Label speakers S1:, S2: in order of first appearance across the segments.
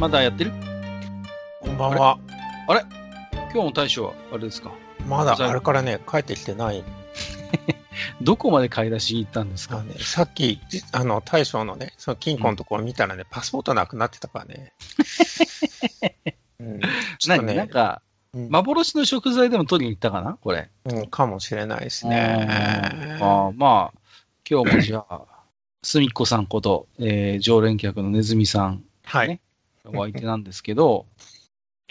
S1: まだやってる？
S2: こんばんは。
S1: 今日も大将は、あれですか？
S2: まだあ。れからね、帰ってきてない。
S1: どこまで買い出しに行ったんですか？
S2: ね、さっき、じあの、大将のね、その金庫のところ見たらね、パスポートなくなってたからね。うん、ちょっと
S1: 何なん
S2: ね、
S1: か、
S2: うん。
S1: 幻の食材でも取りに行ったかな？これ。
S2: うん、かもしれないです
S1: うん
S2: ね。
S1: あーまあ、今日もじゃあ、すみっこさんこと、えー常連客のねずみさん、
S2: はい、
S1: ねお相手なんですけど、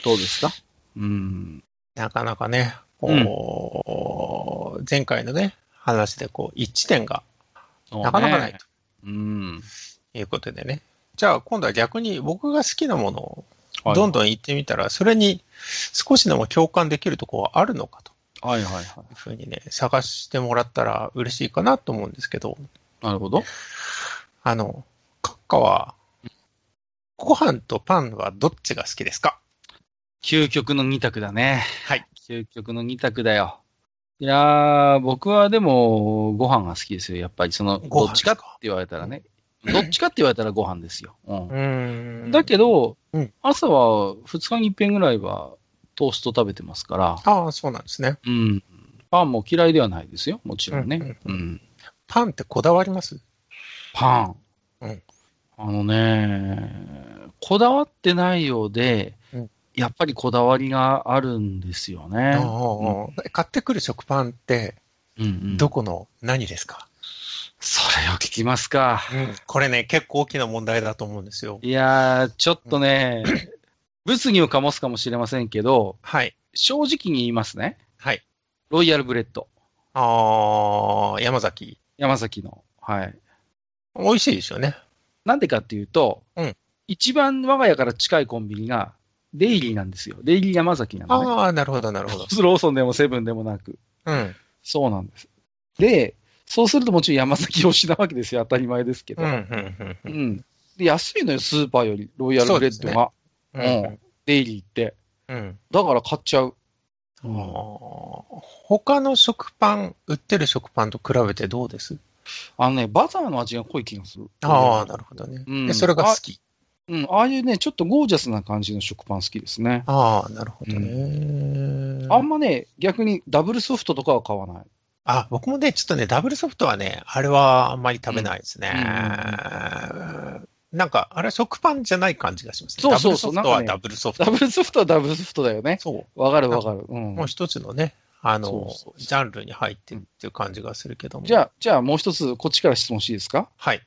S1: どうですか？うん。
S2: なかなかね、こう、前回のね、話でこう、一致点がなかなかないと
S1: うん。
S2: いうことでね。じゃあ今度は逆に僕が好きなものを
S1: はい
S2: どんどん言ってみたら、それに少しでも共感できるところはあるのかと
S1: はいはいはい。
S2: いうふうにね、探してもらったら嬉しいかなと思うんですけど、
S1: なるほど。
S2: あの、閣下は、ご飯とパンはどっちが好きですか？
S1: 究極の二択だね。
S2: はい。
S1: 究極の二択だよ。いやー、僕はでも、ご飯が好きですよ。やっぱり、その、どっちかって言われたらね。どっちかって言われたらご飯ですよ。うん
S2: う。ーん。
S1: だけど、
S2: うん
S1: 朝は2日に一遍ぐらいはトースト食べてますから、
S2: ああ、そうなんですね。
S1: うん。パンも嫌いではないですよ。もちろんね。
S2: うん
S1: うん。
S2: パンってこだわります？
S1: パン。
S2: うん
S1: あのね、こだわってないようで、
S2: うん
S1: やっぱりこだわりがあるんですよね。
S2: 買ってくる食パンって、
S1: うんうん
S2: どこの何ですか、
S1: それを聞きますか。
S2: これね、結構大きな問題だと思うんですよ。
S1: いやー、ちょっとね、物議を醸すかもしれませんけど、
S2: はい。
S1: 正直に言いますね。
S2: はい。
S1: ロイヤルブレッド。
S2: ああ、山崎。
S1: 山崎の。はい。
S2: 美味しいですよね。
S1: なんでかっていうと、
S2: うん
S1: 一番我が家から近いコンビニが、デイリーなんですよ。デイリー山崎なのね。
S2: ああ、なるほど、なるほど。
S1: ローソンでもセブンでもなく。
S2: うん。
S1: そうなんです。で、そうするともちろん山崎推しなわけですよ。当たり前ですけど。
S2: うん、うん、うん
S1: う
S2: うん。
S1: んで安いのよ、スーパーより、ロイヤルブレッドが。
S2: う
S1: うんデイリーって。
S2: うん。
S1: だから買っちゃう。
S2: あー他の食パン、売ってる食パンと比べてどうです？
S1: あのね、バターの味が濃い気がする。
S2: ああ、なるほどね。
S1: うん
S2: で、それが好き。
S1: うん、ああいうね、ちょっとゴージャスな感じの食パン好きですね。
S2: ああ、なるほどね。
S1: あんまね、逆にダブルソフトとかは買わない。
S2: あ、僕もね、ちょっとね、ダブルソフトはね、あれはあんまり食べないですね。なんか、あれは食パンじゃない感じがしますね。
S1: そうそうそう
S2: ダブルソフトはダブルソフト。
S1: ダブルソフトはダブルソフトだよね。
S2: そう。
S1: わかるわかる。うん
S2: もう。一つのね、あの、
S1: そうそうそう
S2: ジャンルに入ってるっていう感じがするけども。
S1: じゃあ、じゃあもう一つ、こっちから質問していいですか？
S2: はい。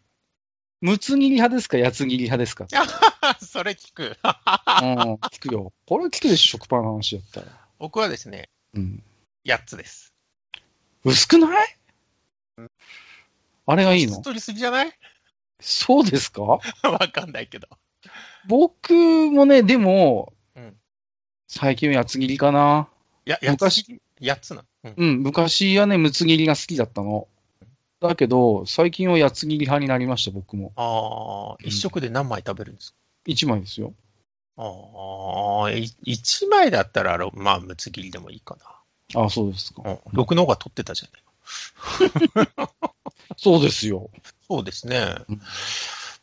S1: むつ切り派ですか？やつ切り派ですか？
S2: それ聞く。
S1: うん、聞くよ。これ聞くでしょ、食パンの話だったら。
S2: 僕はですね、
S1: うん。
S2: 8つです。
S1: 薄くない？あれがいいの？
S2: 取りすぎじゃない？
S1: そうですか？
S2: わかんないけど。
S1: 僕もね、でも、
S2: うん
S1: 最近はやつ切りかな。
S2: いや、8
S1: 昔
S2: つ。8つな。うん
S1: うん、昔はね、むつ切りが好きだったの。だけど、最近はやつ切り派になりました、僕も。
S2: ああ、
S1: うん
S2: 一食で何枚食べるんですか
S1: ？1枚ですよ。
S2: ああ、い一枚だったら、ろまあ、むつ切りでもいいか
S1: あそうですか。
S2: な。うん。六の方が取ってたじゃない。
S1: そうですよ。
S2: そうですね
S1: うん。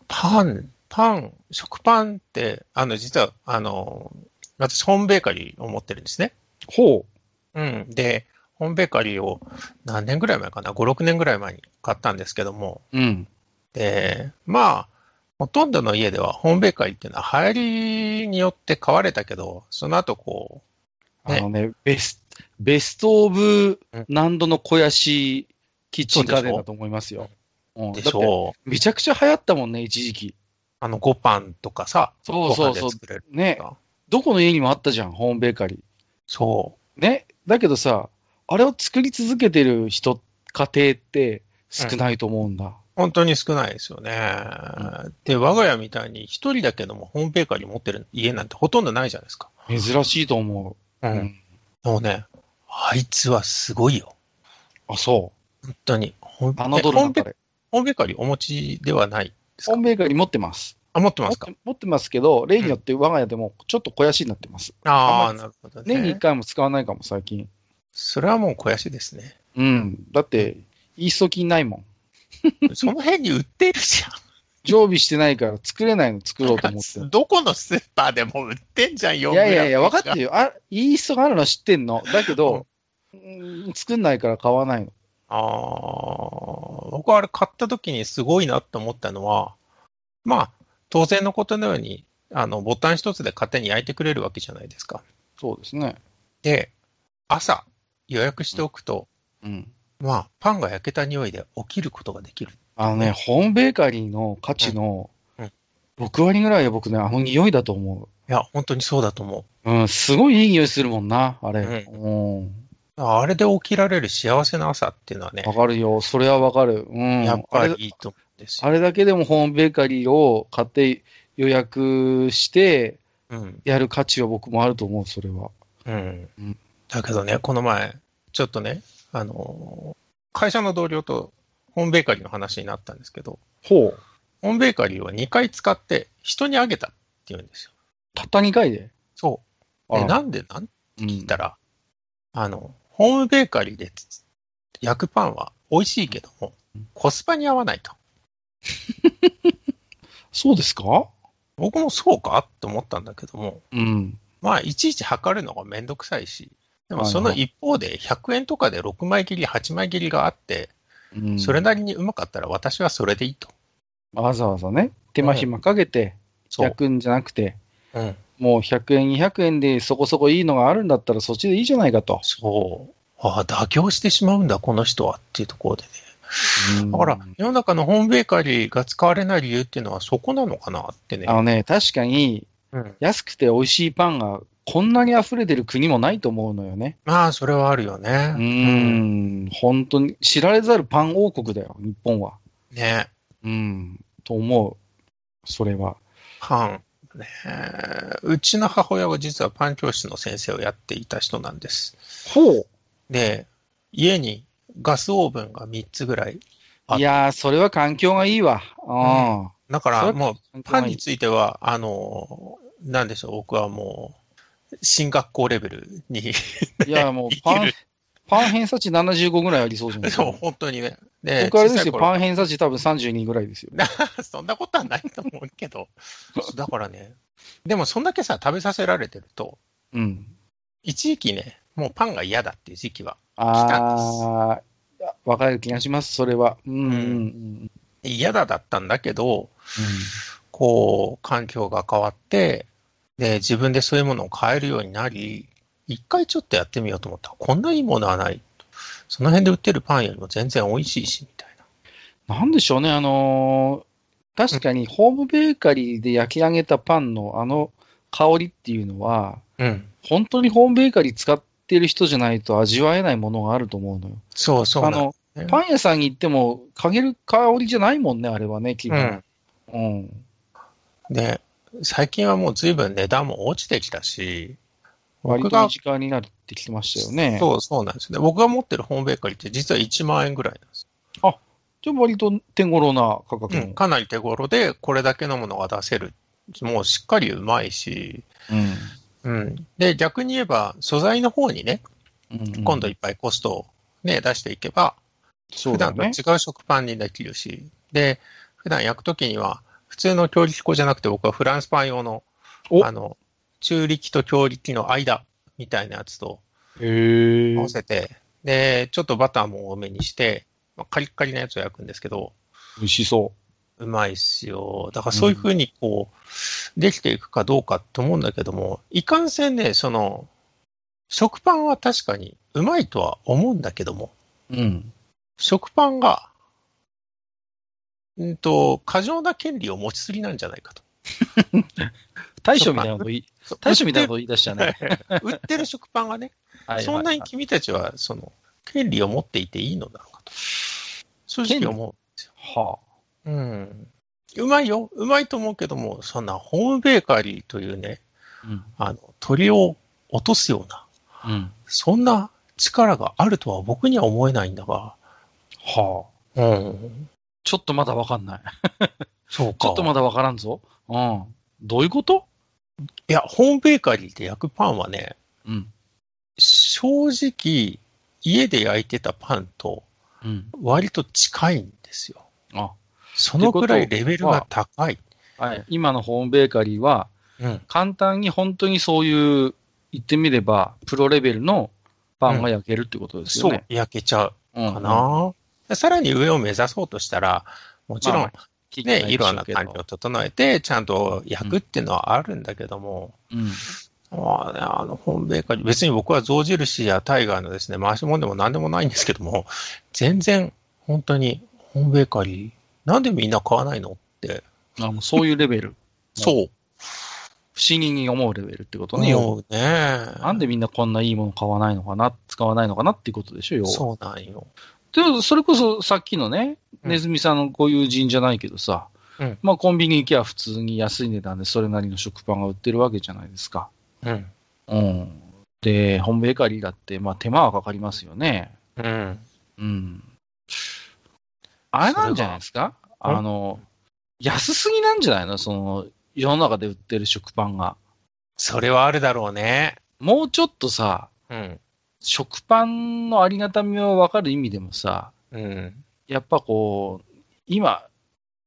S2: パン、パン、食パンって、あの、実は、あの、私、ホームベーカリーを持ってるんですね。
S1: ほ
S2: うん。で、ホームベーカリーを何年ぐらい前かな ?5、6年ぐらい前に買ったんですけども、
S1: う。うん。
S2: で、まあ、ほとんどの家ではホームベーカリーっていうのは流行りによって買われたけど、その後こ
S1: あのね、ベスベストオブ
S2: うん
S1: 難度の肥やしキッチン家電だと思いますよ。うん
S2: う、でしょう。
S1: めちゃくちゃ流行ったもんね、一時期。
S2: あの、ごパンとかさ、
S1: そうそうそうね。どこの家にもあったじゃん、ホームベーカリー。
S2: そ
S1: ね。だけどさ、あれを作り続けてる人、家庭って少ないと思うんだ。
S2: う。本当に少ないですよね。で、我が家みたいに一人だけどもホームベーカリー持ってる家なんてほとんどないじゃないですか。
S1: 珍しいと思
S2: う。
S1: う。
S2: ん。もうね、あいつはすごいよ。
S1: あ、そう。
S2: 本当に。ホームベ
S1: なかれ。
S2: ホームベーカリーお持ちではないですか？
S1: ホームベーカリー持ってます。
S2: あ、持ってますか？
S1: 持ってますけど、例によって我が家でもちょっと肥やしになってます。
S2: ああ、なるほどね。
S1: 年に1回も使わないかも、最近。
S2: それはもう肥やしですね。
S1: うん。だって、イースト菌ないもん。
S2: その辺に売ってるじゃん。
S1: 常備してないから作れないの作ろうと思って。
S2: どこのスーパーでも売ってんじゃん、4
S1: いやいやいや、分かって
S2: る。
S1: るよ。あ、イーストがあるのは知ってんの。だけど、うん作んないから買わないの。
S2: ああ、僕はあれ買った時にすごいなって思ったのは、まあ、当然のことのように、あの、ボタン一つで勝手に焼いてくれるわけじゃないですか。
S1: そうですね。
S2: で、朝予約しておくと、
S1: うん。
S2: まあ、パンが焼けた匂いで起きることができる。
S1: あのね、ホームベーカリーの価値の
S2: うんうん
S1: 6割ぐらいは僕ね、あの匂いだと思
S2: いや、本当にそうだと思
S1: う。うん、すごいいい匂いするもんな、あれ。
S2: う
S1: うん。
S2: う。あれで起きられる幸せな朝っていうのはね
S1: わ、かるよ。それはわかる。うん。
S2: やっぱりいいと思うんですよ。
S1: あれだけでもホームベーカリーを買って予約して
S2: うん。
S1: やる価値は僕もあると思う、それは。
S2: うん
S1: うん。
S2: だけどね、この前、ちょっとね、あの、会社の同僚とホームベーカリーの話になったんですけど、
S1: ほう。
S2: ホームベーカリーは2回使って人にあげたって言うんですよ。
S1: たった2回で？
S2: そう。で、
S1: あら
S2: なんでなん？て
S1: うん
S2: 聞いたら、あの、ホームベーカリーで焼くパンは美味しいけども、コスパに合わないと。
S1: そうですか？
S2: 僕もそうかって思ったんだけども、
S1: うん。
S2: まあ、いちいち測るのがめんどくさいし、でもその一方で100円とかで6枚切り、8枚切りがあって、
S1: うん
S2: それなりにうまかったら私はそれでいいと。
S1: わざわざね、手間暇かけて。焼くんじゃなくて、
S2: うん。
S1: もう100円、200円でそこそこいいのがあるんだったらそっちでいいじゃないかと。
S2: そう。ああ、妥協してしまうんだ、この人はっていうところでね。
S1: うん
S2: だから、世の中のホームベーカリーが使われない理由っていうのはそこなのかなってね。
S1: あのね、確かに
S2: うん。
S1: 安くて美味しいパンがこんなに溢れてる国もないと思うのよね。
S2: まあ、それはあるよね。
S1: うーん、本当に知られざるパン王国だよ、日本は。
S2: ね。
S1: うん、と思う。それは。
S2: パン。ねうちの母親は実はパン教室の先生をやっていた人なんです。
S1: ほう。
S2: で、家にガスオーブンが3つぐらい。あ
S1: いやー、それは環境がいいわ。あ
S2: だからもう、パンについては、あの、なんでしょう、僕はもう、進学校レベルに、
S1: いや、もうパン
S2: る、
S1: パン偏差値75ぐらいありそうじゃないです
S2: そう、
S1: か。
S2: 本当にね。で
S1: 僕あれですよ、パン偏差値多分32ぐらいですよ。
S2: そんなことはないと思うけど。だからね、でもそんだけさ、食べさせられてると、
S1: うん。
S2: 一時期ね、もうパンが嫌だっていう時期は、来たんです
S1: わかる気がします、それは。うん、うん、うん。
S2: 嫌だだったんだけど、こう、環境が変わって、で、自分でそういうものを買えるようになり、一回ちょっとやってみようと思ったら、こんないいものはない。その辺で売ってるパンよりも全然美味しいし、みたい
S1: なんでしょうね、あのー確かにホームベーカリーで焼き上げたパンのあの香りっていうのは、
S2: な。うん。
S1: 本当にホームベーカリー使ってる人じゃないと味わえないものがあると思うのよ。
S2: そうそう
S1: あの、パン屋さんに行っても、かける香りじゃないもんね、あれはね、基
S2: う
S1: 本。
S2: ん。
S1: うん。
S2: で、最近はもう随分値段も落ちてきたし、
S1: 割
S2: 僕が
S1: と身近になってきてましたよね。
S2: そうそうなんですね。僕が持ってるホームベーカリーって実は1万円ぐらいなんです。
S1: じゃあ割と手頃な価格の？
S2: うん、かなり手頃で、これだけのものが出せる。もうしっかりうまいし、
S1: うん
S2: うん。で、逆に言えば、素材の方にね、
S1: うん
S2: 今度いっぱいコストをね、出していけば、
S1: そうだね。
S2: 普段と違う食パンにできるし、で、普段焼くときには、普通の強力粉じゃなくて、僕はフランスパン用の、
S1: お
S2: あの、中力と強力の間みたいなやつと
S1: へ
S2: 合わせて、で、ちょっとバターも多めにして、まあ、カリッカリなやつを焼くんですけど、
S1: 美味しそう
S2: まいっすよ。だからそういうふうにこう、できていくかどうかと思うんだけども、いかんせんね、その、食パンは確かにうまいとは思うんだけども、
S1: う。うん。
S2: 食パンが、うんと、過剰な権利を持ちすぎなんじゃないかと。
S1: 大将みたいなこと言い、大将みたいなこと言い出したね。
S2: 売ってる食パンがね、そんなに君たちは、その、権利を持っていていいのだろうかと。正直思う。
S1: はあ。
S2: うん。うまいよ。うまいと思うけども、そんなホームベーカリーというね、
S1: うん。
S2: あの、鳥を落とすような、
S1: うん。
S2: そんな力があるとは僕には思えないんだが、
S1: はあ。
S2: うん。
S1: ちょっとまだわかんない。
S2: そうか。
S1: ちょっとまだわからんぞ。うん。どういうこと？
S2: いや、ホームベーカリーで焼くパンはね、
S1: うん。
S2: 正直、家で焼いてたパンと
S1: うん。
S2: 割と近いんですよ。
S1: あ、
S2: そのくらいレベルが高い。
S1: はい。今のホームベーカリーは、
S2: うん。
S1: 簡単に本当にそういう、言ってみれば、プロレベルのパンが焼けるってことですよ
S2: そう
S1: ね。、
S2: 焼けちゃう
S1: うん
S2: かな。さらに上を目指そうとしたら、もちろん、
S1: まあ
S2: ね、いろんな
S1: 感
S2: 感じを整えて、ちゃんと焼くっていうのはあるんだけども、
S1: うん。
S2: まあね、あの、ホームベーカリー、別に僕は象印やタイガーのですね、回し物でも何でもないんですけども、全然、本当に、ホームベーカリー、なんでみんな買わないのって、
S1: あもうそういうレベル。
S2: そう。
S1: 不思議に思うレベルってことね。
S2: うね。
S1: なんでみんなこんないいもの買わないのかな、使わないのかなっていうことでしょ、要は。
S2: そうなんよ。
S1: で、それこそさっきのね、
S2: うん
S1: ネズミさんのご友人じゃないけどさ、
S2: うん
S1: まあコンビニ行きゃ普通に安い値段でそれなりの食パンが売ってるわけじゃないですか。
S2: うん。
S1: うん。で、ホームベーカリーだって、まあ手間はかかりますよね。
S2: うん。
S1: うん。あれなんじゃないですか？あの、安すぎなんじゃないの？その、世の中で売ってる食パンが。
S2: それはあるだろうね。
S1: もうちょっとさ、
S2: うん。
S1: 食パンのありがたみを分かる意味でもさ、
S2: うん。
S1: やっぱこう、今、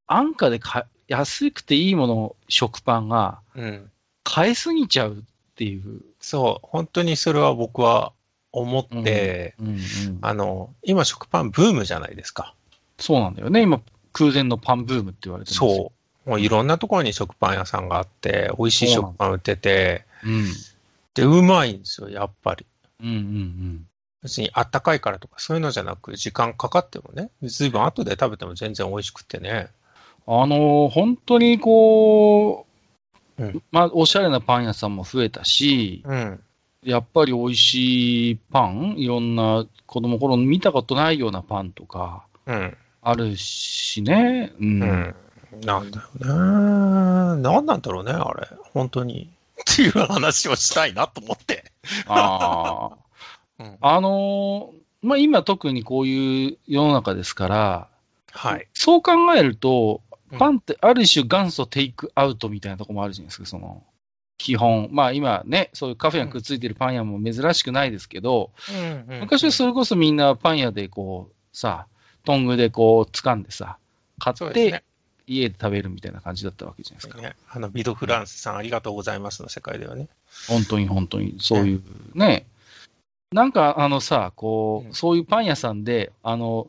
S1: 安価でか安くていいもの、食パンが
S2: うん。
S1: 買いすぎちゃうっていう。
S2: そう、本当にそれは僕は思って、
S1: うんうん、
S2: あの、今食パンブームじゃないですか。
S1: そうなんだよね。今、空前のパンブームって言われて。
S2: そう。もういろんなところに食パン屋さんがあって、美味しい食パン売ってて、
S1: う。うん。
S2: で、うまいんですよ、やっぱり。
S1: うんうんうん。
S2: 別にあったかいからとかそういうのじゃなく、時間かかってもね、ずいぶん後で食べても全然美味しくてね。
S1: あのー本当にこう、
S2: うん
S1: まあ、おしゃれなパン屋さんも増えたし、
S2: うん。
S1: やっぱり美味しいパン、いろんな子供頃見たことないようなパンとか
S2: うん。
S1: あるしね。うん。
S2: うん。なんだろうね。なんなんだろうね、あれ。本当に。っていう話をしたいなと思って。
S1: ああ。
S2: うん、
S1: あのーまあ、今特にこういう世の中ですから、
S2: はい。
S1: そう考えると
S2: うん、
S1: パンってある種元祖テイクアウトみたいなところもあるじゃないですか、その、基本。まあ今ね、そういうカフェがくっついてるパン屋も珍しくないですけど、昔はそれこそみんなパン屋でこう、さ、トングでこう掴んでさ、買って。家で食べるみたいな感じだったわけじゃないですか。
S2: ねあの、ビド・フランスさん、ありがとうございますの世界ではね。
S1: 本当に本当に、そういうね。なんかあのさ、こ
S2: うん
S1: う、そういうパン屋さんで、あの、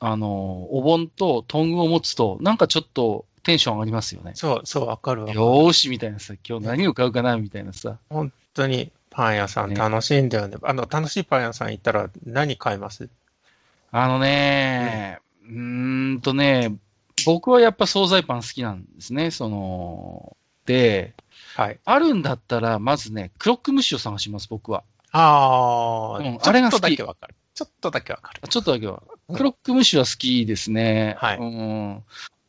S1: あの、お盆とトングを持つと、なんかちょっとテンション上がりますよね。
S2: そう、そう、わかるわ。
S1: よーし、みたいなさ、今日何を買うかな、みたいなさ。
S2: 本当にパン屋さん
S1: ね
S2: 楽しいんだよね。あの、楽しいパン屋さん行ったら何買います？
S1: あのね、うーんとね、僕はやっぱ惣菜パン好きなんですね。その、で、
S2: はい。
S1: あるんだったら、まずね、クロックムッシュを探します、僕は。
S2: ああ、
S1: うん
S2: ちょっと
S1: あれが好き
S2: だけわかる。ちょっとだけわかる。
S1: ちょっとだけは。
S2: うん
S1: クロックムッシュは好きですね。
S2: はい
S1: うん。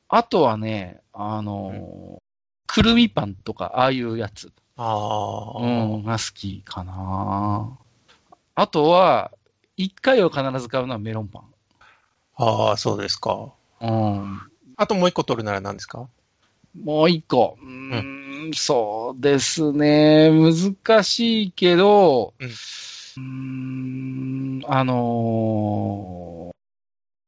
S1: あとはね、あの、くるみパンとか、ああいうやつ、
S2: ああ、
S1: うん、が好きかな。あとは、一回は必ず買うのはメロンパ
S2: ああ、そうですか。
S1: ン。うん。
S2: あともう一個取るなら何ですか？
S1: もう一個。うーん、そうですね。難しいけど、
S2: うん
S1: うーん、あの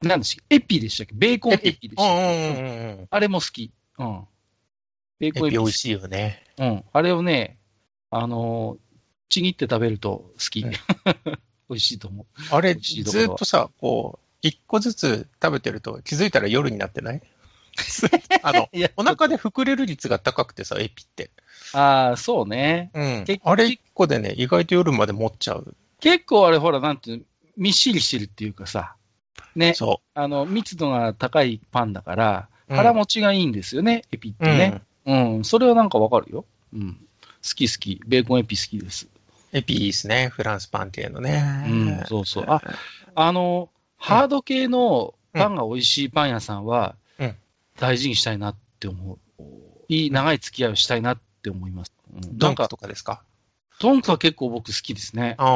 S1: ー、何でしたっけエピでしたっけ？ベーコンエピでしたっ
S2: うん
S1: け
S2: うんうんうん。
S1: あれも好き。うん。ベーコンエピ。
S2: エピ美味しいよね。
S1: うん。あれをね、あのーちぎって食べると好き。
S2: うん
S1: 美味しいと思う。
S2: あれ、ずっとさ、こう、一個ずつ食べてると気づいたら夜になってない？あの、お腹で膨れる率が高くてさ、エピって。
S1: ああ、そうね。
S2: うん
S1: 結。
S2: あれ一個でね、意外と夜まで持っちゃう。
S1: 結構あれほら、なんていうの、みっしりしてるっていうかさ、ね、
S2: そ
S1: あの、密度が高いパンだから、
S2: う。
S1: 腹持ちがいいんですよね、エピってね。うん、それはなんかわかるよ。うん。好き好き。ベーコンエピ好きです。
S2: エピいいですね。フランスパンっていうのね。
S1: うん、そうそう。あ、あの、ハード系のパンが美味しいパン屋さんは、
S2: うん
S1: 大事にしたいなって思う。いい長い付き合いをしたいなって思います。
S2: うん、ドンクとかですか？
S1: ドンクは結構僕好きですね。
S2: ああ、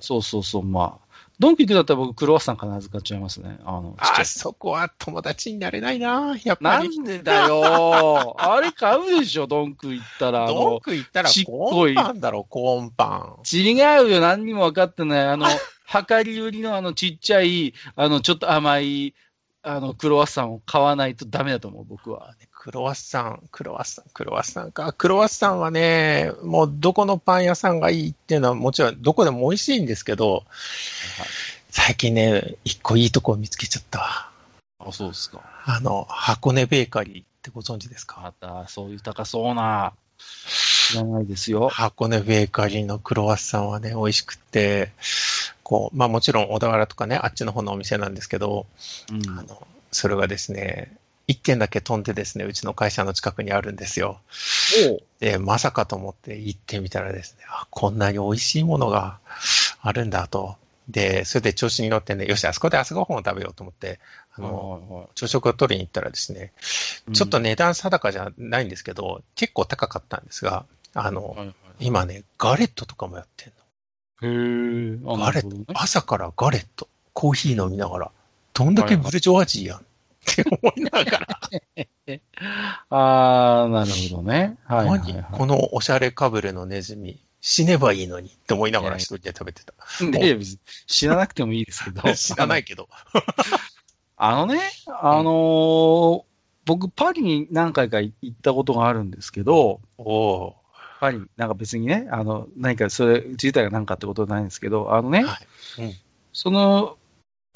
S1: そうそうそう、まあ。ドンキ行くだったら僕、クロワッサン必ず買っちゃいますね。あの、
S2: あ、そこは友達になれないな、やっぱ
S1: り。なんでだよ。あれ買うでしょ、ドンク行ったら。
S2: ドンク行ったらコーンパンだろ、コーンパ
S1: ン。違うよ、何にも分かってない。あの、量り売りのあのちっちゃい、あの、ちょっと甘い、あの、クロワッサンを買わないとダメだと思う、僕は。
S2: クロワッサン、クロワッサン、クロワッサンか。クロワッサンはね、もうどこのパン屋さんがいいっていうのはもちろんどこでも美味しいんですけど、最近ね、一個いいとこを見つけちゃった。
S1: あ、そうですか。
S2: あの、箱根ベーカリーってご存知ですか？
S1: また、そういう高そうな、知らないですよ。
S2: 箱根ベーカリーのクロワッサンはね、美味しくって、こう、まあもちろん小田原とかね、あっちの方のお店なんですけど、うん、あのそれがですね、一軒だけ飛んでですね、うちの会社の近くにあるんですよ。で、まさかと思って行ってみたらですね、あ、こんなに美味しいものがあるんだと。で、それで調子に乗ってね、よし、あそこで朝ごはんを食べようと思って、あの、朝食を取りに行ったらですね、ちょっと値段定かじゃないんですけど、うん、結構高かったんですが、あの、はいはい、今ね、ガレットとかもやってん
S1: の。
S2: へえ。ガレット、ね、朝からガレット、コーヒー飲みながら、どんだけブルジョワジーやん。って思いながら。
S1: ああ、なるほどね。はい、はい、
S2: このおしゃれかぶれのネズミ、死ねばいいのにって思いながら一人で食べてた。
S1: で、死ななくてもいいですけど。
S2: 死なないけど。
S1: あのね、あのー、僕、パリに何回か行ったことがあるんですけど、
S2: お
S1: パリ、なんか別にね、あの、何かそれ自体が何かってことはないんですけど、あのね、はいうん、その、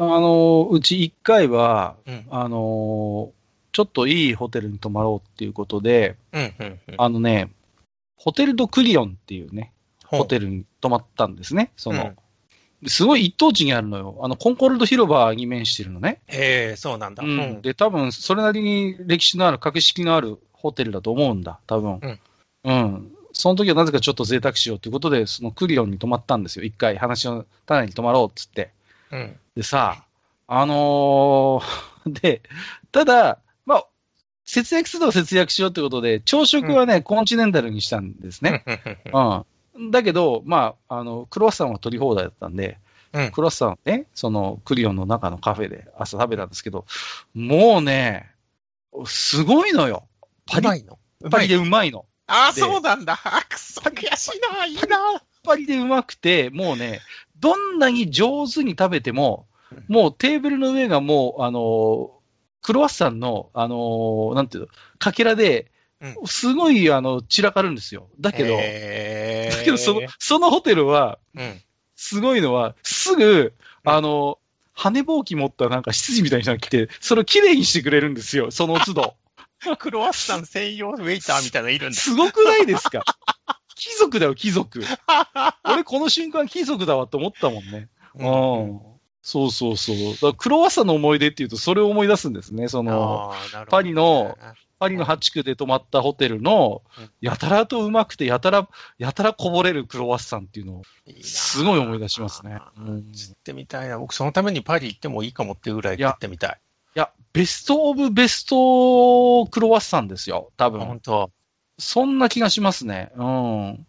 S1: あの、うち1回は、うん、あの、ちょっといいホテルに泊まろうっていうことで、
S2: うんうんうん、
S1: あのね、ホテルドクリオンっていうね、ホテルに泊まったんですね。その、うん、すごい一等地にあるのよ。あの、コンコルド広場に面してるのね。
S2: へえ、そうなんだ。う
S1: ん。で、多分、それなりに歴史のある、格式のあるホテルだと思うんだ、多分。うん。うん。その時はなぜかちょっと贅沢しようということで、そのクリオンに泊まったんですよ。一回話の種に泊まろうっつって。
S2: うん。
S1: でさ、あのー、で、ただ、まあ、節約すると節約しようということで、朝食はね、うん、コンチネンタルにしたんですね。うん。だけど、まあ、あの、クロワッサンは取り放題だったんで、うん、クロワッサンね、そのクリオンの中のカフェで朝食べたんですけど、もうね、すごいのよ。
S2: パリ。の？
S1: パリでうまいの？
S2: ああ、そうなんだ。くそ悔しいな、いいな。
S1: パリでうまくて、もうね、どんなに上手に食べても、もうテーブルの上がもう、あの、クロワッサンの、あの、なんていうの、かけらで、すごい、あの、散らかるんですよ。だけど、だけどその、そのホテルは、すごいのは、すぐ、あの、羽ぼうき持ったなんか執事みたいな人が来て、それをきれいにしてくれるんですよ、その都度。
S2: クロワッサン専用ウェイターみたいなのいるんだ。
S1: すごくないですか？貴族だよ、貴族。俺この瞬間貴族だわって思ったもんね。うん。そうそうそう。だクロワッサンの思い出っていうと、それを思い出すんですね。その、ね、パリの、パリの8区で泊まったホテルの、やたらとうまくて、やたら、やたらこぼれるクロワッサンっていうのを、すごい思い出しますね。
S2: うん、知ってみたいな。僕、そのためにパリ行ってもいいかもっていうぐらい食ってみたい。
S1: いや、ベストオブベストクロワッサンですよ、多分。
S2: 本当
S1: そんな気がしますね。うん。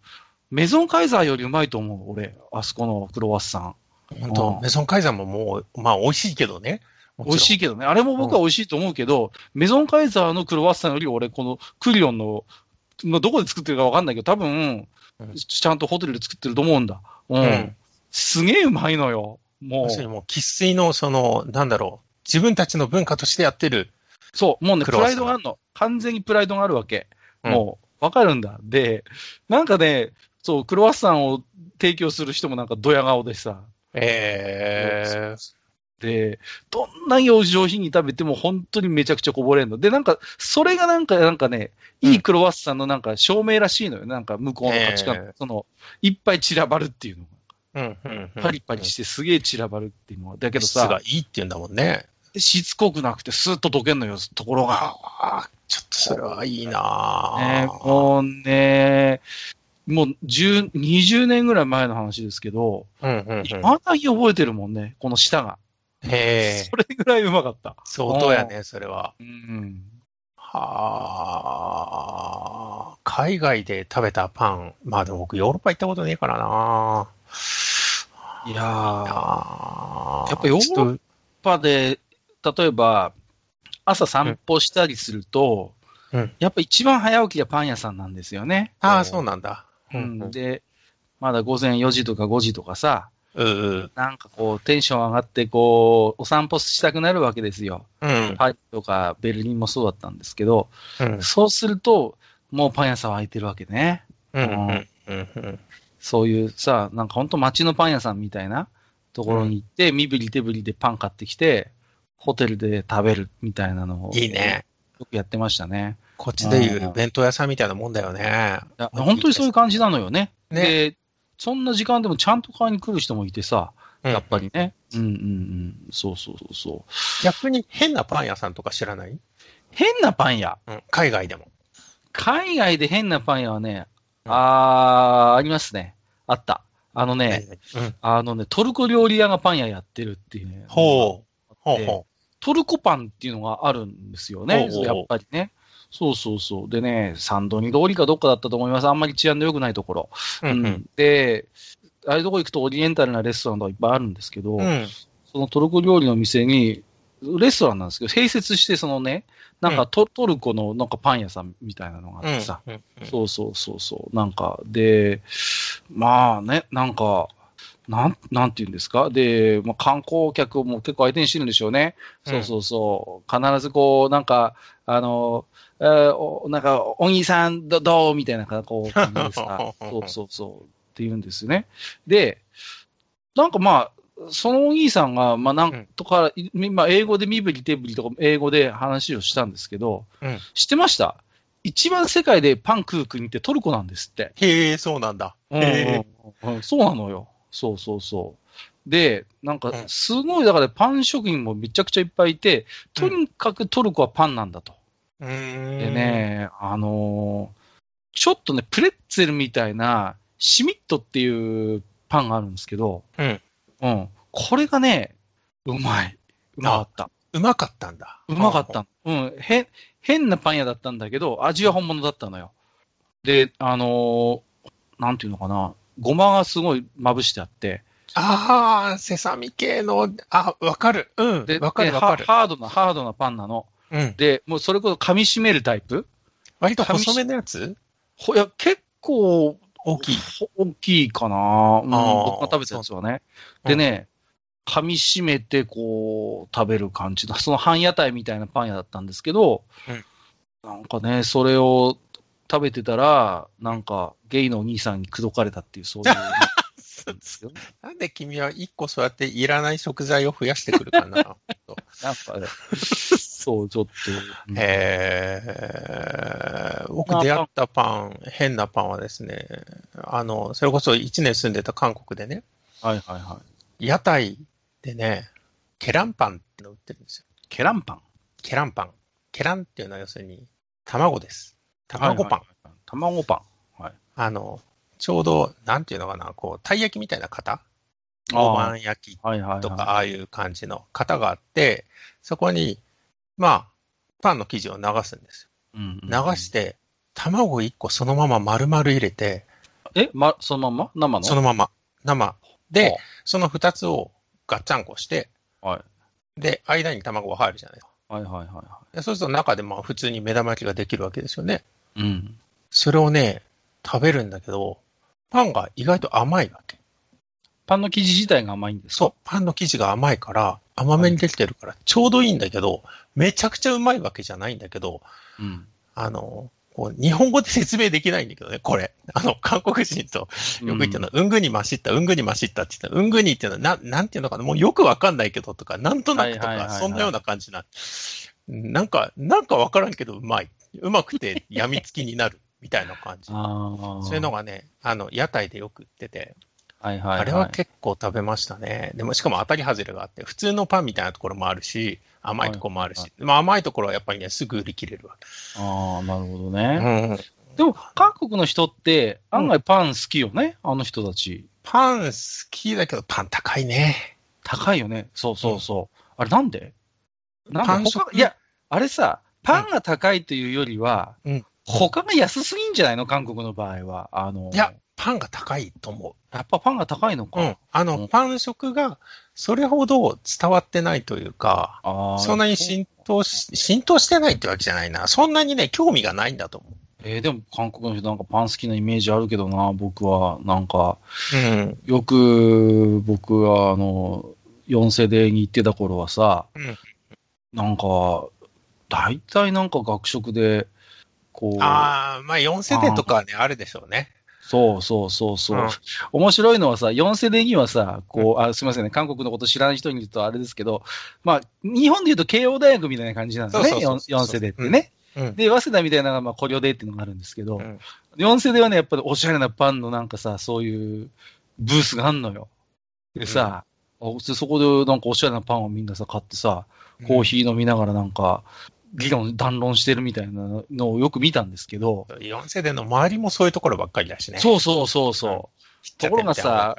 S1: メゾンカイザーよりうまいと思う、俺。あそこのクロワッサン。
S2: 本当、メゾンカイザーももう、まあ美味しいけどね。
S1: 美味しいけどね。あれも僕は美味しいと思うけど、うん、メゾンカイザーのクロワッサンより俺、このクリオンの、まあ、どこで作ってるかわかんないけど、多分、うん、ちゃんとホテルで作ってると思うんだ。うん。うん、すげえうまいのよ。もう。
S2: もう、生粋の、その、なんだろう、自分たちの文化としてやってる。
S1: そう、もうね、プライドがあるの。完全にプライドがあるわけ。もう、わかるんだ。で、なんかね、そう、クロワッサンを提供する人もなんかドヤ顔でさ、
S2: えー、
S1: で、どんなにお上品に食べても本当にめちゃくちゃこぼれるの。で、なんか、それがなんか、なんかね、いいクロワッサンのなんか証明らしいのよ。なんか向こうの価値観、えー、その、いっぱい散らばるっていうのが。
S2: うんうん
S1: パリパリしてすげえ散らばるっていうのは。だけどさ。
S2: がいいって言うんだもんね。
S1: しつこくなくてスーッと溶けんのよ、ところが。
S2: ああ、ちょっとそれはいいな
S1: ねもうね、もう10、20年ぐらい前の話ですけど、
S2: うんうんうん、
S1: まだに覚えてるもんね、この舌が。
S2: へえ。
S1: それぐらいうまかった。
S2: 相当やね、それは。
S1: うん。
S2: はあ。海外で食べたパン。まあでも僕ヨーロッパ行ったことねえからない
S1: やー、やっぱヨーロッパで、例えば、朝散歩したりすると、
S2: うん
S1: やっぱ一番早起きがパン屋さんなんですよね。
S2: とああ、そうなんだ。
S1: うん、で、まだ午前4時とか5時とかさ、
S2: うんうん。
S1: なんかこう、テンション上がって、こう、お散歩したくなるわけですよ。
S2: うん。
S1: パリとかベルリンもそうだったんですけど、
S2: うん。
S1: そうすると、もうパン屋さんは開いてるわけね。そういうさ、なんかほんと街のパン屋さんみたいなところに行って、身振り手振りでパン買ってきて、ホテルで食べるみたいなのを。
S2: いいね。
S1: よくやってましたね。
S2: こっちでいう弁当屋さんみたいなもんだよね。
S1: 本当にそういう感じなのよね。
S2: ね
S1: で、そんな時間でもちゃんと買いに来る人もいてさ、
S2: うん
S1: やっぱりね。うんうんうん。そうそうそうそう。
S2: 逆に変なパン屋さんとか知らない？
S1: 変なパン屋？
S2: うん。海外でも。
S1: 海外で変なパン屋はね、
S2: うん
S1: あー、ありますね。あった。あのね、
S2: うん。
S1: あのね、トルコ料理屋がパン屋やってるっていうね。
S2: ほう。ほう
S1: で
S2: ほ
S1: トルコパンっていうのがあるんですよ
S2: ほ
S1: ねやっぱりね。そうそうそう。でね、サンドニ通りかどっかだったと思います。あんまり治安の良くないところ。
S2: う。うん。うん。
S1: で、ああいうとこ行くとオリエンタルなレストランとかいっぱいあるんですけど、
S2: うん。
S1: そのトルコ料理の店に、レストランなんですけど、併設してそのね、なんかト,、トルコのなんかパン屋さんみたいなのがあってさ、
S2: うん。
S1: そうそうそうそう、なんか、で、まあね、なんか、なん、なんていうんですか？で、まあ、観光客も結構相手にしてるんでしょうね。そうそうそう。必ずこう、なんか、あの、えーおなんか、お兄さん、どどう？みたいな、こう、感じでさ、そうそうそう、って言うんですよね。で、なんかまあ、そのお兄さんが、まあなんとか、いまあ英語で身振り手振りとか英語で話をしたんですけど、
S2: うん
S1: 知ってました？一番世界でパン食う国ってトルコなんですって。
S2: へえ、そうなんだ。
S1: うん
S2: へ
S1: うんうんそうなのよ。そうそうそう。で、なんか
S2: う、ん
S1: すごい、だからパン職人もめちゃくちゃいっぱいいて、とにかくトルコはパンなんだと。
S2: え。うーん。
S1: で。ね、あのーちょっとね、プレッツェルみたいな、シミットっていうパンがあるんですけど、
S2: うん。
S1: うん。これがね、うまい。うまかった。
S2: うまかったんだ。
S1: うまかった。うん。へ、変なパン屋だったんだけど、味は本物だったのよ。で、あのーなんていうのかな、ごまがすごいまぶしてあって、
S2: ああ、セサミ系の、あ、わかる。うん。
S1: で、
S2: わかる
S1: で
S2: わかる。
S1: ハハードな、ハードなパンなの。
S2: うん。
S1: で、もうそれこそ噛み締めるタイプ？
S2: 割と細めのやつ？
S1: ほいや、結構、
S2: 大きい。
S1: ほ大きいかな、うん、僕が食べたやつはね。でね、噛み締めてこう、食べる感じの、その半屋台みたいなパン屋だったんですけど、
S2: うん
S1: なんかね、それを食べてたら、なんか、ゲイのお兄さんに口説かれたっていう、そういう。なんですよ
S2: なんで君は一個そうやっていらない食材を増やしてくるかな。
S1: なんかね、そう、ちょっと。うん
S2: へー僕出会ったパン、変なパンはですね、あの、それこそ1年住んでた韓国でね、
S1: はいはいはい。
S2: 屋台でね、ケランパンっての売ってるんですよ。
S1: ケランパン？
S2: ケランパン。ケランっていうのは要するに卵です。卵パン。
S1: はいはいはい。卵パン。はい。
S2: あの、ちょうど、なんていうのかな、こう、たい焼きみたいな型？大判焼き
S1: はいはい、はい。
S2: とか、ああいう感じの型があって、そこに、まあ、パンの生地を流すんです
S1: うんうんうん
S2: よ。流して、卵1個そのまま丸々入れて、
S1: え、ま、そのまま？生の？
S2: そのまま、生。で
S1: は、
S2: その2つをガッチャンコして、
S1: はい。
S2: で、間に卵が入るじゃないですか。
S1: はいはいはいは
S2: でそうすると中でまあ普通に目玉焼きができるわけですよね。
S1: い。うん。
S2: それをね、食べるんだけど、パンが意外と甘いわけ。
S1: パンの生地自体が甘いんですか？
S2: そう、パンの生地が甘いから、甘めにできてるから、ちょうどいいんだけど、めちゃくちゃうまいわけじゃないんだけど、
S1: うん。
S2: あの、こう日本語で説明できないんだけどね、これ。あの、韓国人とよく言ってるのは、うんぐにましった、うんぐにましったって言ったら、うんぐにっていうのは、ななんていうのかな、もうよくわかんないけどとか、なんとなくとか、そんなような感じな。なんか、なんかわからんけどうまい。うまくて病みつきになる。みたいな感じ。そういうのがね、あの、屋台でよく売ってて、
S1: はいはい、はい。
S2: あれは結構食べましたね。でも、しかも当たり外れがあって、普通のパンみたいなところもあるし、甘いところもあるし、
S1: はい
S2: まあ甘いところはやっぱりね、すぐ売り切れるわ
S1: ああ、なるほど
S2: け。
S1: ね。
S2: うん。
S1: でも、韓国の人って、案外パン好きよね、あの人たち。
S2: パン好きだけど、パン高いね。
S1: 高いよね。そうそうそう。あれなんで？なんで？いや、あれさ、パンが高いというよりは、うん、他が安すぎんじゃないの？韓国の場合は。あの
S2: いや、パンが高いと思
S1: う。やっぱパンが高いのか。
S2: うん。あの、うん、パン食がそれほど伝わってないというか、そんなに浸透し、浸透してないってわけじゃないな。そんなにね、興味がないんだと思う。
S1: えー、でも韓国の人なんかパン好きなイメージあるけどな、僕は。なんか、うん、よく僕はあの、4世代に行ってた頃はさ、うん、なんか、大体なんか学食で、こ
S2: う。ああ、まあ4世代とかはね、あるでしょうね。
S1: そうそうそうそう、うん、面白いのはさ、4世代にはさ、こう、あ、すみませんね、韓国のこと知らない人に言うとあれですけど、まあ、日本で言うと慶応大学みたいな感じなんですね、4世代ってね。うん、で、早稲田みたいなのが、まあ、コリョデっていうのがあるんですけど、うん、4世代はね、やっぱりおしゃれなパンのなんかさ、そういうブースがあんのよ。でさ、うん、そこでなんかおしゃれなパンをみんなさ、買ってさ、コーヒー飲みながらなんか、議論、談論してるみたいなのをよく見たんですけど。
S2: 4世代の周りもそういうところばっかりだしね。
S1: そうそうそうそう。うん、ところがさ、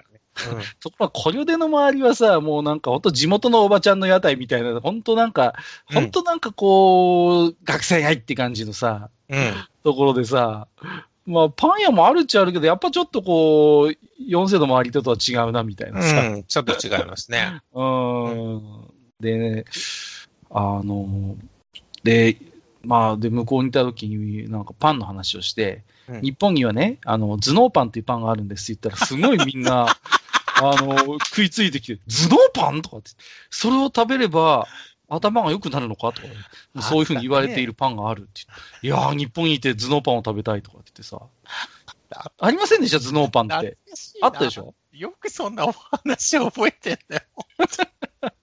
S1: うん、ところがコリョデの周りはさ、もうなんか本当地元のおばちゃんの屋台みたいな、本当なんか、本当なんかこう、うん、学生愛って感じのさ、うん、ところでさ、まあ、パン屋もあるっちゃあるけど、やっぱちょっとこう、4世の周りとは違うな、みたいなさ。
S2: うん、ちょっと違いますね。
S1: うん。でね、あの、で、まあ、で、向こうにいた時に、なんかパンの話をして、うん、日本にはね、あの、頭脳パンっていうパンがあるんですって言ったら、すごいみんな、あの、食いついてきて、頭脳パンとかって、それを食べれば、頭が良くなるのかとか、そういうふうに言われているパンがあるっていやー、日本にいて頭脳パンを食べたいとかって言ってさ、ありませんでした、頭脳パンって。あったでしょ？
S2: よくそんなお話を覚えてんだよ。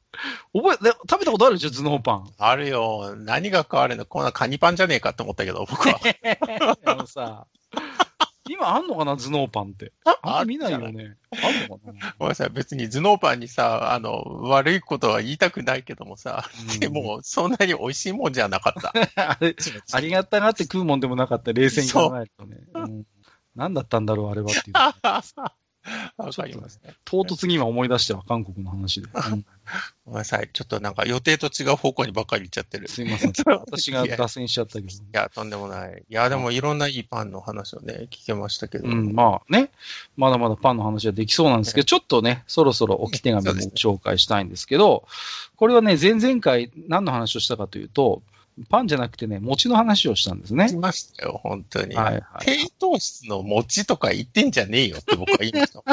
S1: 覚え、食べたことあるでしょ、頭脳パン。
S2: あるよ。何が変わるの？こんなカニパンじゃねえかって思ったけど、僕は。
S1: あのさ、今あんのかな、頭脳パンって。あん見ないよね。あんのかな？
S2: ごめんなさい、別に頭脳パンにさ、あの、悪いことは言いたくないけどもさ、うん、でも、そんなに美味しいもんじゃなかった。
S1: あれ、ありがたがって食うもんでもなかった、冷静に考えるとね。うん、何だったんだろう、あれはっていう。わかりますね。唐突に今思い出しては、韓国の話で。
S2: うん、ごめんなさい。ちょっとなんか予定と違う方向にばっかり行っちゃってる。
S1: すいません。私が 脱線しちゃったけど。い
S2: や、とんでもない。いや、でもいろんないいパンの話をね、聞けましたけど。う
S1: ん、まあね、まだまだパンの話はできそうなんですけど、ちょっとね、そろそろ置き手紙も紹介したいんですけど、これはね、前々回何の話をしたかというと、パンじゃなくてね、餅の話をしたんですね。
S2: しましたよ、本当に。はい、はい、低糖質の餅とか言ってんじゃねえよって僕は言い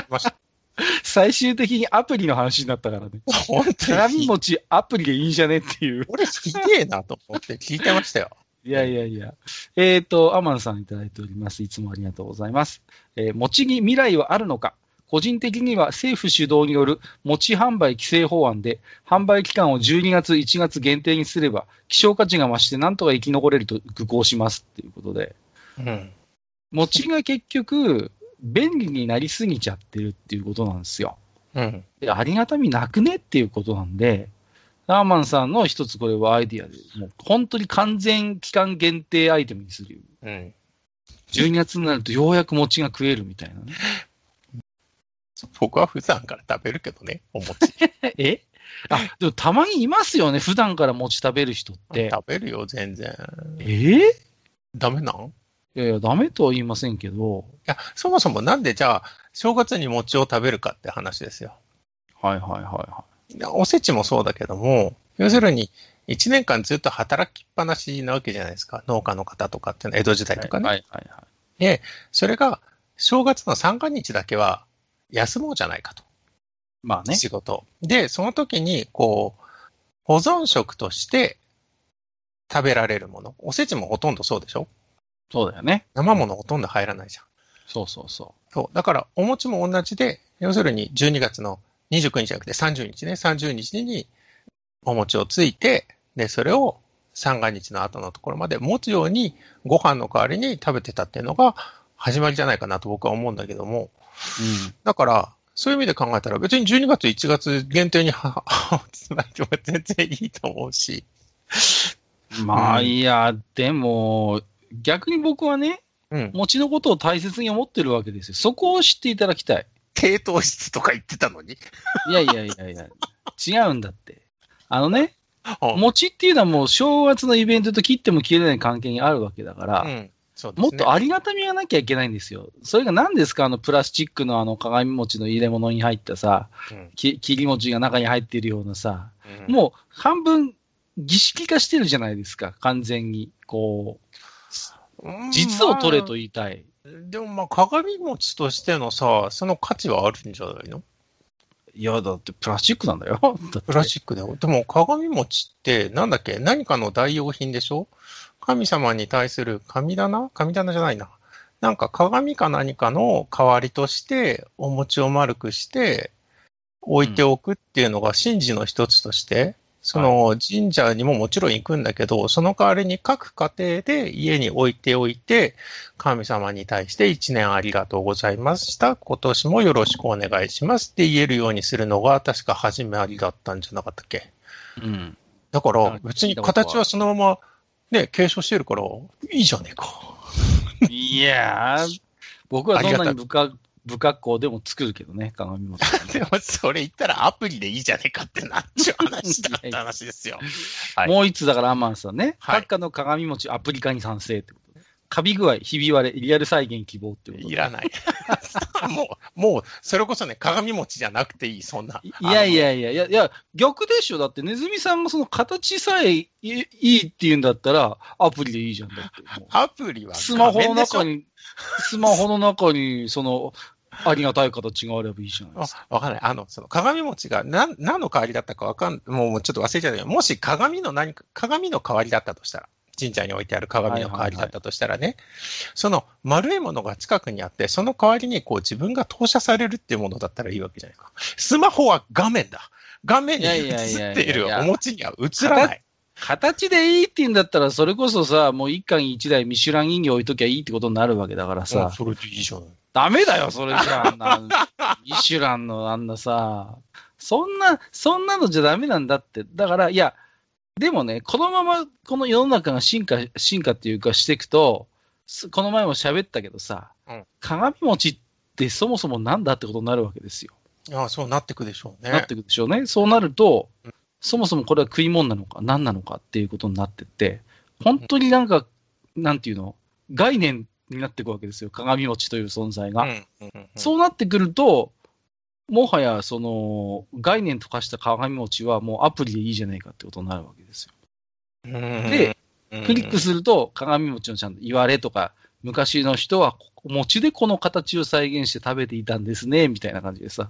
S2: ました。
S1: 最終的にアプリの話になったからね。
S2: 本当に。
S1: 鏡餅アプリでいいんじゃねっていう。
S2: 俺、ひでえなと思って聞いてましたよ。
S1: いやいやいや。えっ、ー、と、アマンさんいただいております。いつもありがとうございます。えー、餅に未来はあるのか？個人的には政府主導による餅販売規制法案で、販売期間を12月、1月限定にすれば、希少価値が増してなんとか生き残れると愚行しますっていうことで。うん。餅が結局、便利になりすぎちゃってるっていうことなんですよ。うん。で、ありがたみなくねっていうことなんで、ラーマンさんの一つこれはアイディアで、もう本当に完全期間限定アイテムにする。うん。12月になるとようやく餅が食えるみたいなね。
S2: 僕は普段から食べるけどね、お餅。
S1: え？あ、でもたまにいますよね、普段から餅食べる人って。
S2: 食べるよ、全然。
S1: え？ー、
S2: ダメなん？
S1: いやいや、ダメとは言いませんけど。
S2: いや、そもそもなんでじゃあ、正月に餅を食べるかって話ですよ。
S1: はいはいはいはい。
S2: おせちもそうだけども、要するに、1年間ずっと働きっぱなしなわけじゃないですか。農家の方とかっていうのは、江戸時代とかね。はいはいはい。で、それが、正月の三が日だけは、休もうじゃないかと。
S1: まあね。
S2: 仕事。で、その時に、こう、保存食として食べられるもの。おせちもほとんどそうでしょ？
S1: そうだよね。
S2: 生ものほとんど入らないじゃん。
S1: そうそうそ
S2: う。そう。だから、お餅も同じで、要するに12月の29日じゃなくて30日ね、30日にお餅をついて、で、それを三が日の後のところまで持つように、ご飯の代わりに食べてたっていうのが始まりじゃないかなと僕は思うんだけども、うん、だから、そういう意味で考えたら、別に12月、1月限定には、つまりは全然いいと思うし。
S1: まあ、いや、でも、逆に僕はね、うん、餅のことを大切に思ってるわけですよ。そこを知っていただきたい。
S2: 低糖質とか言ってたのに。
S1: いやいやいやいや。違うんだって。あのね、餅っていうのはもう正月のイベントと切っても切れない関係にあるわけだから、うんね、もっとありがたみがなきゃいけないんですよ。それが何ですか？あのプラスチックのあの鏡餅の入れ物に入ったさ、うん、切り餅が中に入ってるようなさ、うん、もう半分儀式化してるじゃないですか、完全に。こう、実を取れと言いたい。
S2: まあ、でもまあ鏡餅としてのさ、その価値はあるんじゃないの？
S1: いや、だってプラスチックなんだよ。
S2: だプラスチックだよ。でも鏡餅って、なんだっけ？何かの代用品でしょ？神様に対する神棚？神棚じゃないな。なんか鏡か何かの代わりとして、お餅を丸くして置いておくっていうのが神事の一つとしてその神社にももちろん行くんだけど、その代わりに各家庭で家に置いておいて、神様に対して一年ありがとうございました。今年もよろしくお願いしますって言えるようにするのが確か始まりだったんじゃなかったっけ？うん。だから別に形はそのままね、継承してるから、いいじゃねえか。
S1: いやー、僕はそんなに不格好でも作るけどね、鏡餅、ね。
S2: でも、それ言ったらアプリでいいじゃねえかってなっちゃう話だって話ですよ。
S1: はい、もう一つだから、アンマンさんね、はい、閣下の鏡餅アプリ化に賛成ってことカビ具合、ひび割れ、リアル再現希望ってこと
S2: いらない。もう、もう、それこそね、鏡餅じゃなくていい、そんな。
S1: いやいやいやいや、いや、逆でしょ。だって、ネズミさんがその形さえいいって言うんだったら、アプリでいいじゃん。だって。
S2: アプリは
S1: スマホの中に、スマホの中に、その、ありがたい形があればいいじゃないですか。
S2: わかんない。あの、その鏡餅が何、何の代わりだったかわかん、もうちょっと忘れちゃったけど、もし鏡の何か、鏡の代わりだったとしたら、神社に置いてある鏡の代わりだったとしたらね、はいはいはい、その丸いものが近くにあって、その代わりにこう自分が投射されるっていうものだったらいいわけじゃないか。スマホは画面だ。画面に映っているお餅には映らない。
S1: 形でいいって言うんだったら、それこそさ、もう一家に一台ミシュラン人形置いときゃいいってことになるわけだからさ。
S2: それでいいじゃない。
S1: ダメだよ、それじゃあ、ミシュランのあんなさ、そんな、そんなのじゃダメなんだって。だから、いや、でもね、このままこの世の中が進化、進化っていうかしていくと、この前も喋ったけどさ、うん、鏡餅ってそもそもなんだってことになるわけですよ。
S2: ああ、そうなってくでしょうね。
S1: なってくでしょうね。そうなると、うん、そもそもこれは食い物なのか、何なのかっていうことになってって、本当になんか、うん、なんていうの、概念になっていくわけですよ、鏡餅という存在が。そうなってくると、もはやその概念と化した鏡餅はもうアプリでいいじゃないかってことになるわけですよ。で、クリックすると鏡餅のちゃんと言われとか、昔の人は餅でこの形を再現して食べていたんですね、みたいな感じでさ。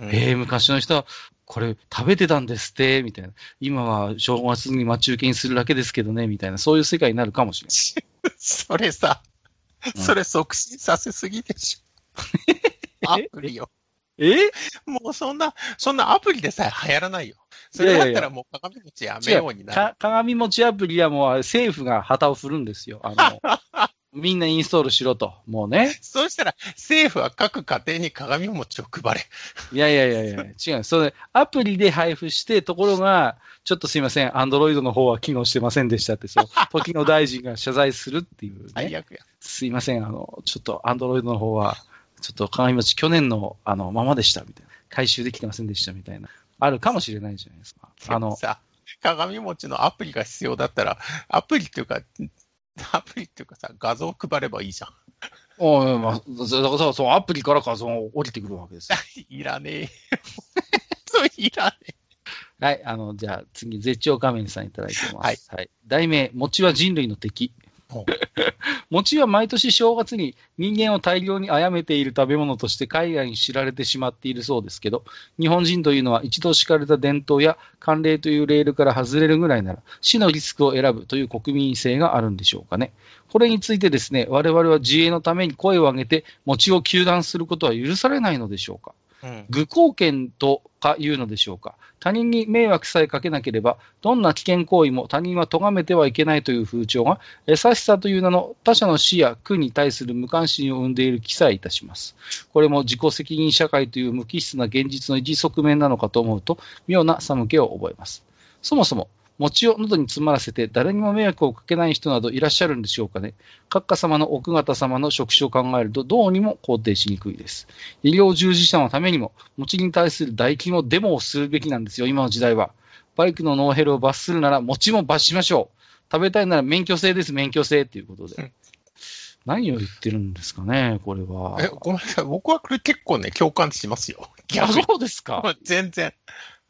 S1: うん、えー、昔の人はこれ食べてたんですって、みたいな。今は正月に待ち受けにするだけですけどね、みたいな、そういう世界になるかもしれない。
S2: それさ、それ促進させすぎでしょ。アプリを。
S1: え？
S2: もうそんな、そんなアプリでさえ流行らないよ。それだったらもう鏡餅やめようになる。
S1: 鏡餅アプリはもう政府が旗を振るんですよ。あの みんなインストールしろと。もうね。
S2: そうしたら政府は各家庭に鏡餅を配れ。
S1: いやいやいやいや、違う。それ、アプリで配布して、ところが、ちょっとすいません、アンドロイドの方は機能してませんでしたって、そう、時の大臣が謝罪するっていう、ね。
S2: 最悪や。
S1: すいません、あの、ちょっとアンドロイドの方は、ちょっと鏡餅去年のあのままでしたみたいな。回収できてませんでしたみたいな。あるかもしれないじゃないですか。
S2: あの、さ、鏡餅のアプリが必要だったら、アプリっていうか、アプリっていうかさ、画像を配ればいいじゃん。
S1: おい、まあ、だからさ、そう、アプリから画像を降りてくるわけです
S2: いらねえ。それいらねえ。
S1: はい、あの、じゃあ次、絶頂仮面さんいただいてます。はい。はい、題名、餅は人類の敵。餅は毎年正月に人間を大量に殺めている食べ物として海外に知られてしまっているそうですけど、日本人というのは一度敷かれた伝統や慣例というレールから外れるぐらいなら死のリスクを選ぶという国民性があるんでしょうかね。これについてですね、我々は自衛のために声を上げて餅を糾弾することは許されないのでしょうか。愚貢献とかいうのでしょうか。他人に迷惑さえかけなければ、どんな危険行為も他人は咎めてはいけないという風潮が、優しさという名の他者の死や苦に対する無関心を生んでいる記載いたします。これも自己責任社会という無機質な現実の一側面なのかと思うと、妙な寒気を覚えます。そもそも、餅を喉に詰まらせて誰にも迷惑をかけない人などいらっしゃるんでしょうかね。閣下様の奥方様の職種を考えるとどうにも肯定しにくいです。医療従事者のためにも、餅に対する大規模デモをするべきなんですよ、今の時代は。バイクのノーヘルを罰するなら餅も罰しましょう。食べたいなら免許制です、免許制っていうことで。何を言ってるんですかね、これは。
S2: え、ごめんなさい。僕はこれ結構ね、共感しますよ。
S1: あ、そうですか。
S2: 全然。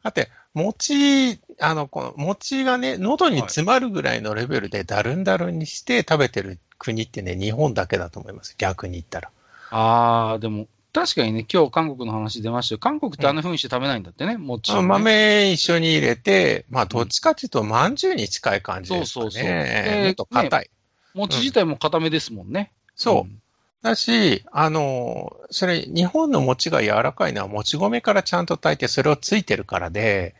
S2: だって、餅、あの、この餅がね、喉に詰まるぐらいのレベルでだるんだるんにして食べてる国ってね、日本だけだと思います。逆に言ったら。
S1: ああ、でも、確かにね、今日韓国の話出ましたよ。韓国ってあんな風にして食べないんだってね、餅、ね、
S2: 豆一緒に入れて、まあ、どっちかっていうと、まんじゅうに近い感じですかね。そうそうそう。えー、と硬い、ね、
S1: 餅自体も硬めですもんね。
S2: うん、そう。だし、あの、それ、日本の餅が柔らかいのは、もち米からちゃんと炊いて、それをついてるからで、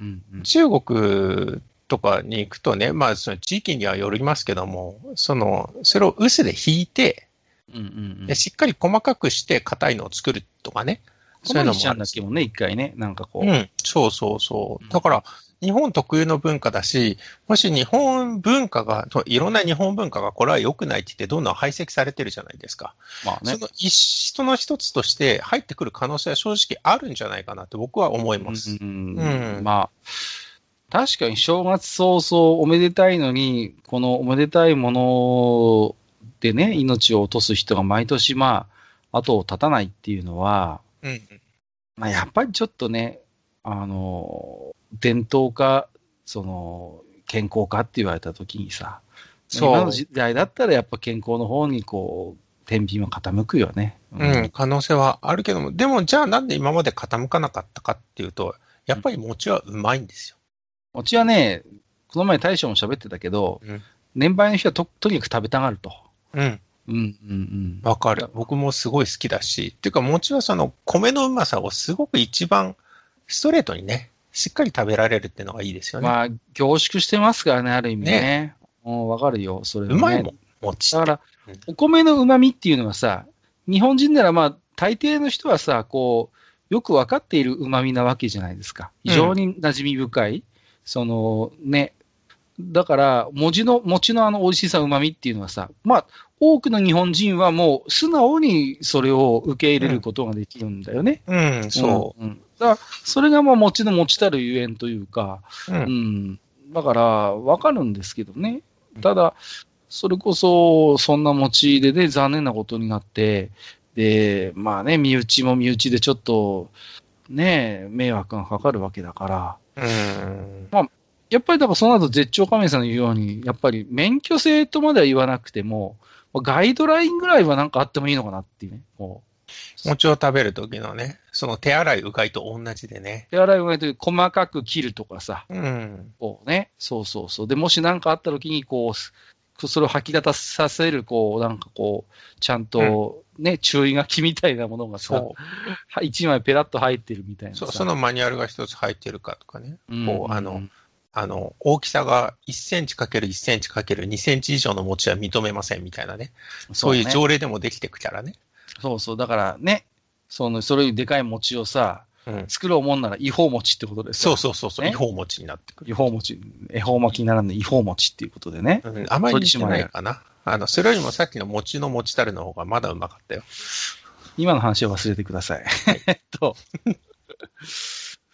S2: うんうんうん、中国とかに行くとね、まあ、その地域にはよりますけども、その、それを臼で引いて、うんうんうん、でしっかり細かくして硬いのを作るとかね。
S1: そういうのもあるんだっけもね、一回ね。なんかこう。
S2: うん、そうそうそう。だから、日本特有の文化だし、もし日本文化が、いろんな日本文化がこれは良くないって言ってどんどん排斥されてるじゃないですか。まあね。その一人の一つとして入ってくる可能性は正直あるんじゃないかなって僕は思います。うん。
S1: うん、まあ、確かに正月早々おめでたいのに、このおめでたいものでね、命を落とす人が毎年、まあ、後を絶たないっていうのは、うん、まあ、やっぱりちょっとね、あの、伝統か、その、健康かって言われたときにさ、今の時代だったらやっぱ健康の方にこう、天秤は傾くよね、
S2: うん。うん、可能性はあるけども、でもじゃあなんで今まで傾かなかったかっていうと、やっぱり餅はうまいんですよ。
S1: 餅はね、この前大将も喋ってたけど、うん、年配の人はととにかく食べたがると。うん。
S2: うんうんうん。わかる。僕もすごい好きだし。っていうか、餅はその米のうまさをすごく一番ストレートにね、しっかり食べられるっていうのがいいですよね。
S1: まあ、凝縮してますからね、ある意味ね。ねうわかるよ、それ、ね、
S2: うまいもん、餅。
S1: だから、お米のうまみっていうのはさ、日本人ならまあ、大抵の人はさ、こう、よくわかっているうまみなわけじゃないですか。非常に馴染み深い。うん、そのね、だから、文字の、餅のあの美味しさ、旨味っていうのはさ、まあ、多くの日本人はもう素直にそれを受け入れることができるんだよね。
S2: うん、うん、そう。うん、
S1: だそれがまあ餅の持ちたるゆえんというか、うん、うん、だから、わかるんですけどね。ただ、それこそ、そんな餅でね、残念なことになって、で、まあね、身内も身内でちょっと、ね、迷惑がかかるわけだから、うん、まあ、やっぱりだからその後絶頂仮面さんの言うように、やっぱり免許制とまでは言わなくても、ガイドラインぐらいはなんかあってもいいのかなっていうね。
S2: もう餅を食べるときのね、その手洗いうがいと同じでね。
S1: 手洗いうがいという細かく切るとかさ。うん。こうね。そうそうそう。で、もし何かあったときに、こう、それを吐き出させる、こう、なんかこう、ちゃんとね、うん、注意書きみたいなものがさ、一枚ペラッと入ってるみたいな。
S2: そう、そのマニュアルが一つ入ってるかとかね。うん、こう、あの、あの、大きさが1センチかける1センチかける2センチ以上の餅は認めませんみたいなね。そういう条例でもできてくからね。
S1: そうそう。だからね、その、それでかい餅をさ、うん、作ろうもんなら違法餅ってことです
S2: そうそうそうそう、ね、違法餅になってくる。
S1: 違法餅、恵方巻きにならない違法餅っていうことでね。
S2: うん、あまり似てないかな。あの、それよりもさっきの餅の餅たるの方がまだうまかったよ。
S1: 今の話を忘れてください。えっと、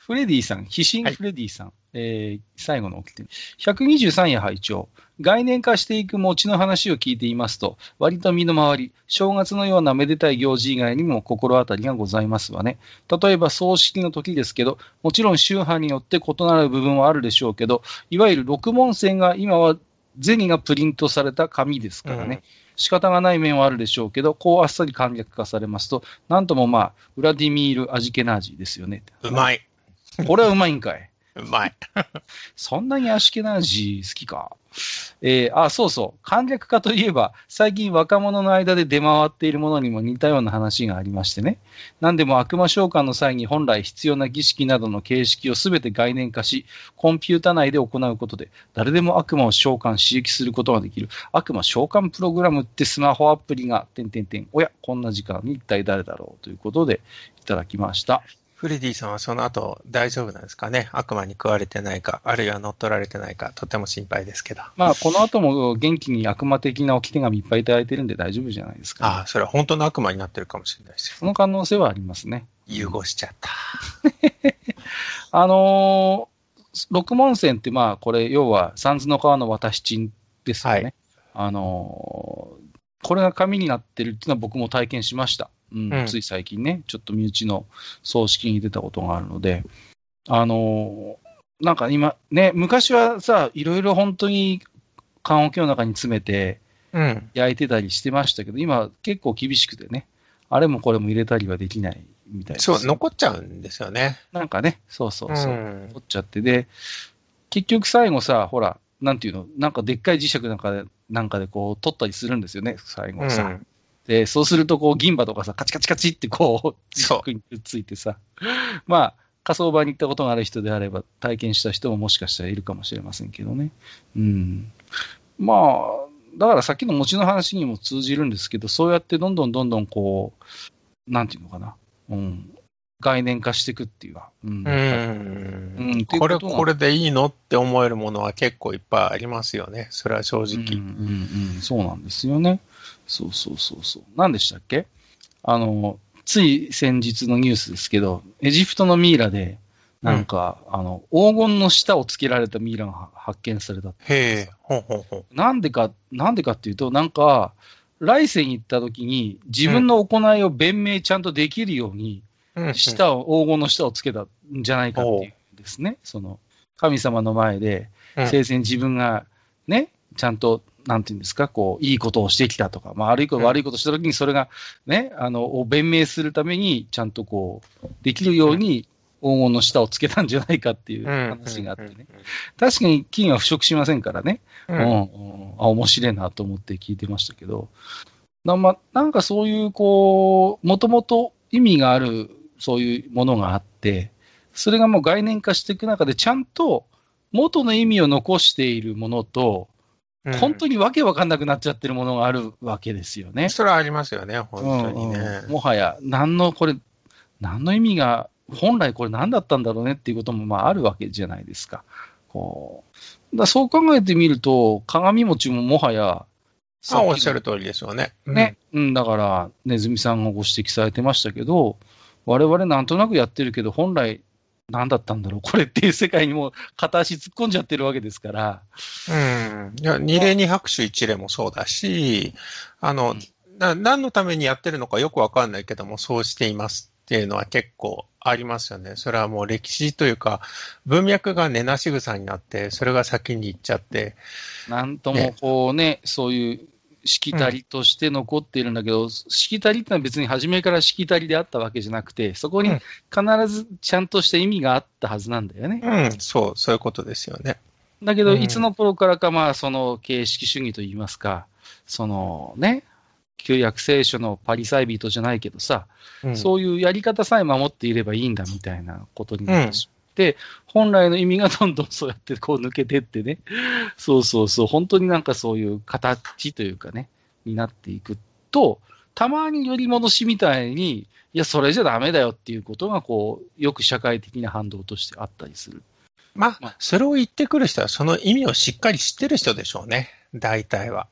S1: フレディさん、非心フレディさん、はい、えー、最後の起きて123夜拝聴概念化していく餅の話を聞いていますと、割と身の回り、正月のようなめでたい行事以外にも心当たりがございますわね。例えば葬式の時ですけど、もちろん宗派によって異なる部分はあるでしょうけど、いわゆる六文銭が今は銭がプリントされた紙ですからね。うん仕方がない面はあるでしょうけど、こうあっさり簡略化されますと、なんともまあ、ウラディミール・アジケナージですよね。
S2: うまい。
S1: これはうまいんかい。
S2: うまい。
S1: そんなにアシケナージ好きか？えー、あ、そうそう。簡略化といえば、最近若者の間で出回っているものにも似たような話がありましてね。何でも悪魔召喚の際に本来必要な儀式などの形式をすべて概念化し、コンピュータ内で行うことで、誰でも悪魔を召喚、刺激することができる。悪魔召喚プログラムってスマホアプリが、てんてんてん。おや、こんな時間に一体誰だろう？ということでいただきました。
S2: フレディさんはその後大丈夫なんですかね？悪魔に食われてないか、あるいは乗っ取られてないか、とても心配ですけど。
S1: まあ、この後も元気に悪魔的な置き手紙いっぱいいただいてるんで大丈夫じゃないですか、
S2: ね、ああ、それは本当の悪魔になってるかもしれないですよ。
S1: その可能性はありますね。
S2: 融合しちゃった。
S1: あのー、六門線って、まあ、これ、要は、三途の川の渡し賃ですよね。はい、あのー、これが紙になってるっていうのは僕も体験しました。うん、つい最近ね、ちょっと身内の葬式に出たことがあるので、あのー、なんか今、ね、昔はさ、いろいろ本当に棺桶の中に詰めて、焼いてたりしてましたけど、うん、今、結構厳しくてね、あれもこれも入れたりはできないみたいです。
S2: そう、残っちゃうんですよね。
S1: なんかね、そうそうそう、うん、残っちゃって、で、結局最後さ、ほら、なんていうの、なんかでっかい磁石なんかで、なんかでこう取ったりするんですよね、最後さ。うんで、そうすると、こう、銀歯とかさ、カチカチカチってこ う、磁石にくっついてさ、まあ、火葬場に行ったことがある人であれば、体験した人ももしかしたらいるかもしれませんけどね。うん。まあ、だからさっきの餅の話にも通じるんですけど、そうやってどんどんどんどんこう、なんていうのかな。うん。概念化していくっていうか。うん。
S2: うんうんこれ、これでいいのって思えるものは結構いっぱいありますよね。それは正直。うん、
S1: うん、うん、そうなんですよね。そうそうそうそう。何でしたっけ？あの、つい先日のニュースですけど、エジプトのミイラで、なんか、うん、あの、黄金の下をつけられたミイラが発見されたへ
S2: え、ほうほうほう。
S1: なんでか、なんでかっていうと、なんか、来世に行った時に、自分の行いを弁明ちゃんとできるように、下を、黄金の下をつけたんじゃないかっていうですね。その、神様の前で、生前自分がね、ちゃんとなんていうんですか、こう、いいことをしてきたとか、まあ、悪いこと、悪いことしたときに、それが、ね、あの、を弁明するために、ちゃんとこう、できるように、黄金の下をつけたんじゃないかっていう話があってね。確かに金は腐食しませんからね。うん。うん、あ、面白いなと思って聞いてましたけど。な,、ま、なんかそういう、こう、もともと意味がある、そういうものがあって、それがもう概念化していく中で、ちゃんと元の意味を残しているものと、本当にわけわかんなくなっちゃってるものがあるわけですよね。
S2: それはありますよね、本当にね。
S1: うんうん、もはや、何のこれ、何の意味が、本来これ何だったんだろうねっていうこともまああるわけじゃないですか。こうだそう考えてみると、鏡餅ももはや、
S2: あおっしゃる通りですよね。
S1: ね。うん、だから、ねずみさんがご指摘されてましたけど、我々なんとなくやってるけど、本来何だったんだろう、これっていう世界にも片足突っ込んじゃってるわけですから。
S2: うん。いや、二例二拍手一例もそうだし、あの、な何のためにやってるのかよくわかんないけども、そうしていますっていうのは結構ありますよね。それはもう歴史というか、文脈が根なし草になって、それが先に行っちゃって。
S1: なんともこうね、ねそういうしきたりとして残っているんだけど、うん、しきたりってのは別に初めからしきたりであったわけじゃなくて、そこに必ずちゃんとした意味があったはずなんだよね。
S2: うん、そう、そういうことですよね。
S1: だけど、いつの頃からか、まあ、その形式主義といいますか、そのね、旧約聖書のパリサイビートじゃないけどさ、うん、そういうやり方さえ守っていればいいんだみたいなことになってし本来の意味がどんどんそうやってこう抜けてってね、そうそうそう、本当になんかそういう形というかね、になっていくと、たまに寄り戻しみたいに、いや、それじゃダメだよっていうことが、こう、よく社会的な反動としてあったりする。
S2: まあ、それを言ってくる人は、その意味をしっかり知ってる人でしょうね、大体は。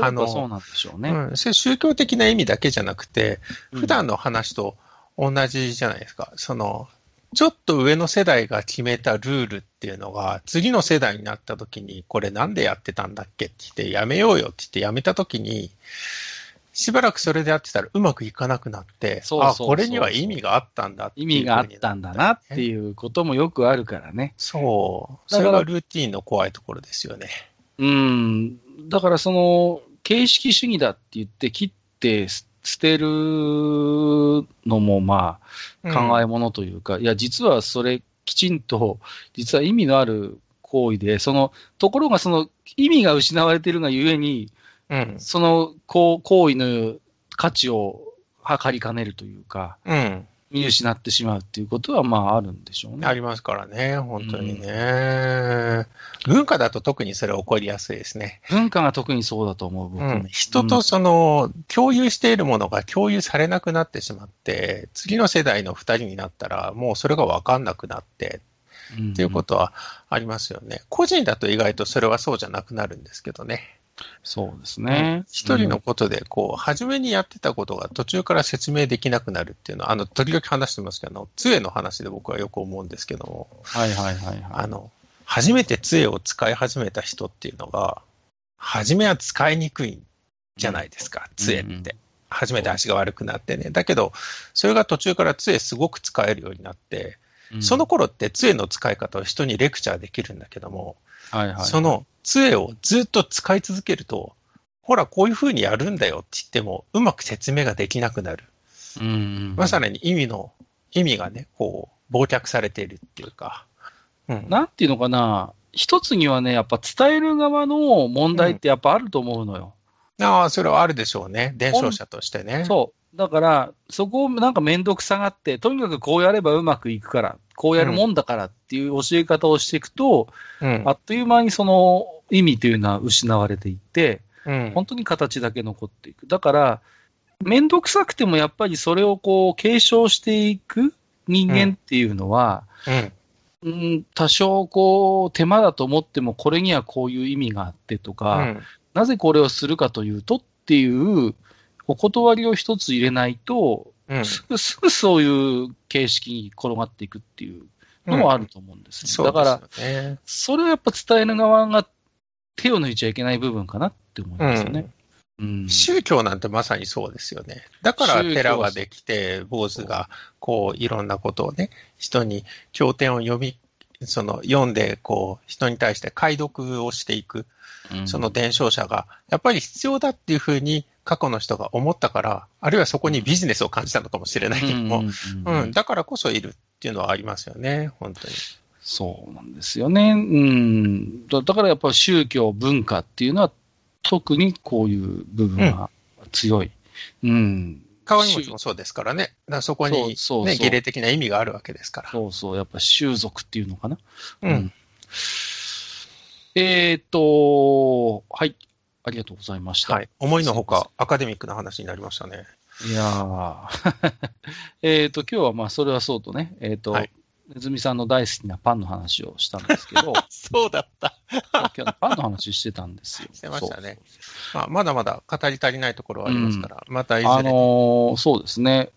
S1: あのそうなんでしょうね。
S2: うん、それ宗教的な意味だけじゃなくて、普段の話と同じじゃないですか。うん、その、ちょっと上の世代が決めたルールっていうのが、次の世代になった時に、これなんでやってたんだっけって言って、やめようよって言ってやめた時に、しばらくそれでやってたらうまくいかなくなって、そうそうそうあ、これには意味があったんだ
S1: 意味があったんだなっていうこともよくあるからね。
S2: そう。それがルーティンの怖いところですよね。
S1: うん。だからその、形式主義だって言って切って捨てるのもまあ考えものというか、うん、いや、実はそれきちんと、実は意味のある行為で、その、ところがその意味が失われているがゆえに、うん、その行為の価値を測りかねるというか、うん、見失ってしまうっていうことは、まあ、あるんでしょうね。
S2: ありますからね、本当にね、うん、文化だと特にそれ起こりやすいですね。
S1: 文化が特にそうだと思う、僕、
S2: うん、人とその、共有しているものが共有されなくなってしまって、次の世代の二人になったら、もうそれが分かんなくなって、っていうことはありますよね。個人だと意外とそれはそうじゃなくなるんですけどね。
S1: そうですね。
S2: 一、人のことで、こう、初めにやってたことが途中から説明できなくなるっていうのは、あの、時々話してますけど、杖の話で僕はよく思うんですけども、
S1: はいはいはい、はい。
S2: あの、初めて杖を使い始めた人っていうのが、初めは使いにくいじゃないですか、杖って。うんうん初めて足が悪くなってね。だけど、それが途中から杖すごく使えるようになって、その頃って杖の使い方を人にレクチャーできるんだけども、
S1: はいはい、
S2: その杖をずっと使い続けると、ほら、こういうふうにやるんだよって言っても、うまく説明ができなくなる。
S1: うん、
S2: まさに意味の、意味がね、こう、忘却されているっていうか。
S1: うん、なんていうのかな、一つにはね、やっぱ伝える側の問題ってやっぱあると思うのよ。
S2: うん、ああ、それはあるでしょうね。伝承者としてね。
S1: そう。だから、そこをなんかめんどくさがって、とにかくこうやればうまくいくから、こうやるもんだからっていう教え方をしていくと、うん、あっという間にその意味というのは失われていって、うん、本当に形だけ残っていく。だから、めんどくさくてもやっぱりそれをこう継承していく人間っていうのは、うん、うん、多少こう手間だと思ってもこれにはこういう意味があってとか、なぜこれをするかというとっていうお断りを一つ入れないと、すぐ すぐそういう形式に転がっていくっていうのもあると思うんです、ね、だから、それはやっぱ伝える側が手を抜いちゃいけない部分かなって思いますよね。
S2: うん、宗教なんてまさにそうですよね。だから寺ができて、坊主がこういろんなことをね、人に経典を読み、その読んでこう人に対して解読をしていく、その伝承者がやっぱり必要だっていうふうに過去の人が思ったから、あるいはそこにビジネスを感じたのかもしれないけども、うん、だからこそいるっていうのはありますよね、本当に。
S1: そうなんですよね。うん。だからやっぱ宗教、文化っていうのは、特にこういう部分が強い。うん。うん
S2: 鏡餅もそうですからね。だそこに、ね、そうそう儀礼的な意味があるわけですから。
S1: そうそう。やっぱ習俗っていうのかな？うん。うん、えー、っと、はい。ありがとうございました。はい。
S2: 思いのほか、アカデミックな話になりましたね。
S1: いやー。えっと、今日はまあ、それはそうとね、えー、っと、はい、ネズミさんの大好きなパンの話をしたんですけど、
S2: そうだった。
S1: 今日パンの話してたんですよ。
S2: してましたね。まあ、まだまだ語り足りないところはありますから、うん、またいずれ。
S1: あのー、そうですね。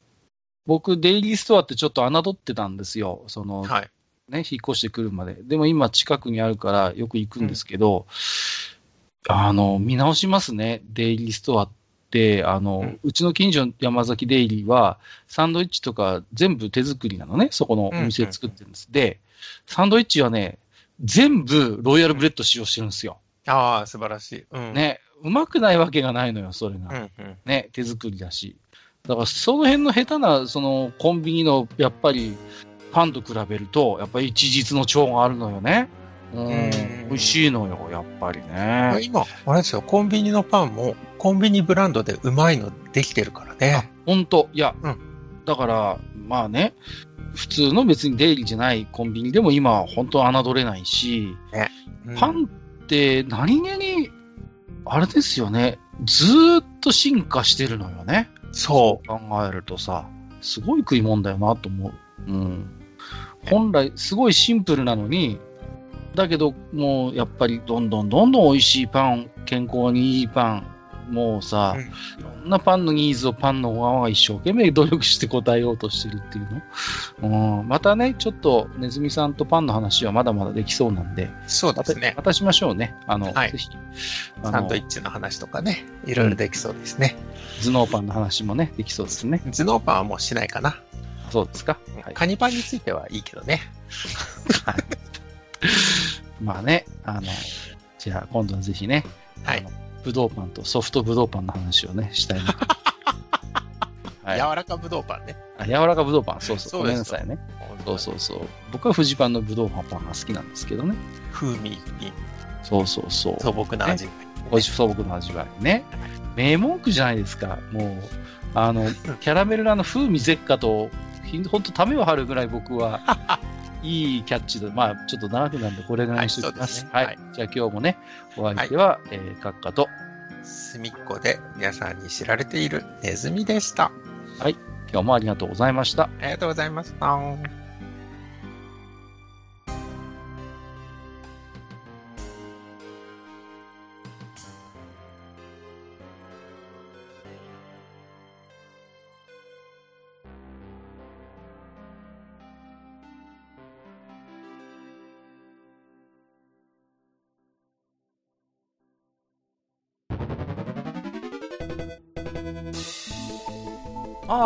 S1: 僕、デイリーストアってちょっと侮ってたんですよ。その、はい、ね、引っ越してくるまで。でも今近くにあるからよく行くんですけど、うん、あの、見直しますね。デイリーストアっ、あの、うん、うちの近所の山崎デイリーは、サンドイッチとか全部手作りなのね、そこのお店作ってるんです。うんうん、で、サンドイッチはね、全部ロイヤルブレッド使用してるんですよ。
S2: ああ、素晴らしい。
S1: うん、ね、うまくないわけがないのよ、それが。うんうん、ね、手作りだし。だから、その辺の下手な、その、コンビニの、やっぱり、パンと比べると、やっぱり一日の長があるのよね。うん、美味しいのよ、やっぱりね。
S2: 今、あれですよ、コンビニのパンも、コンビニブランドでうまいのできてるからね。
S1: ほんと。いや、うん、だから、まあね、普通の別に出入りじゃないコンビニでも今、本当侮れないし、ねうん、パンって何気に、あれですよね、ずーっと進化してるのよね。
S2: そう。
S1: 考えるとさ、すごい食い物だよなと思う。うん。本来、すごいシンプルなのに、だけど、もうやっぱりどんどんどんどん美味しいパン、健康にいいパン、もうさ、いろんなパンのニーズをパンの側が一生懸命努力して答えようとしてるっていうの？うん、またね、ちょっとネズミさんとパンの話はまだまだできそうなんで、
S2: そうですね。
S1: またしましょうね。あの、
S2: はい、ぜひ。サンドイッチの話とかね、いろいろできそうですね、
S1: うん。頭脳パンの話もね、できそうですね。
S2: 頭脳パンはもうしないかな。
S1: そうですか。
S2: はい、カニパンについてはいいけどね。はい
S1: まあね、あの、じゃあ今度はぜひね、はい。ぶどうパンとソフトぶどうパンの話をね、したいな。
S2: はい、柔らかぶどうパンね。
S1: あ、柔らかぶどうパン。そうそう。ごめんなさいね。そうそうそう。僕はフジパンのぶどうパンが好きなんですけどね。
S2: 風味に。
S1: そうそうそう。
S2: 素朴な味わ
S1: い、ね。素朴な味わいね。名文句じゃないですか。もう、あの、キャラメルの風味絶果と
S3: 本当、ためを張るぐらい僕は、いいキャッチで、まあ、ちょっと長くなるんで、これぐらいにしておきます。はい、ねはい、じゃあ今日もね、お相手は、はい、えー、閣下と、
S2: 隅っこで皆さんに知られているネズミでした。
S3: はい、今日もありがとうございました。あ
S2: りがとうございました。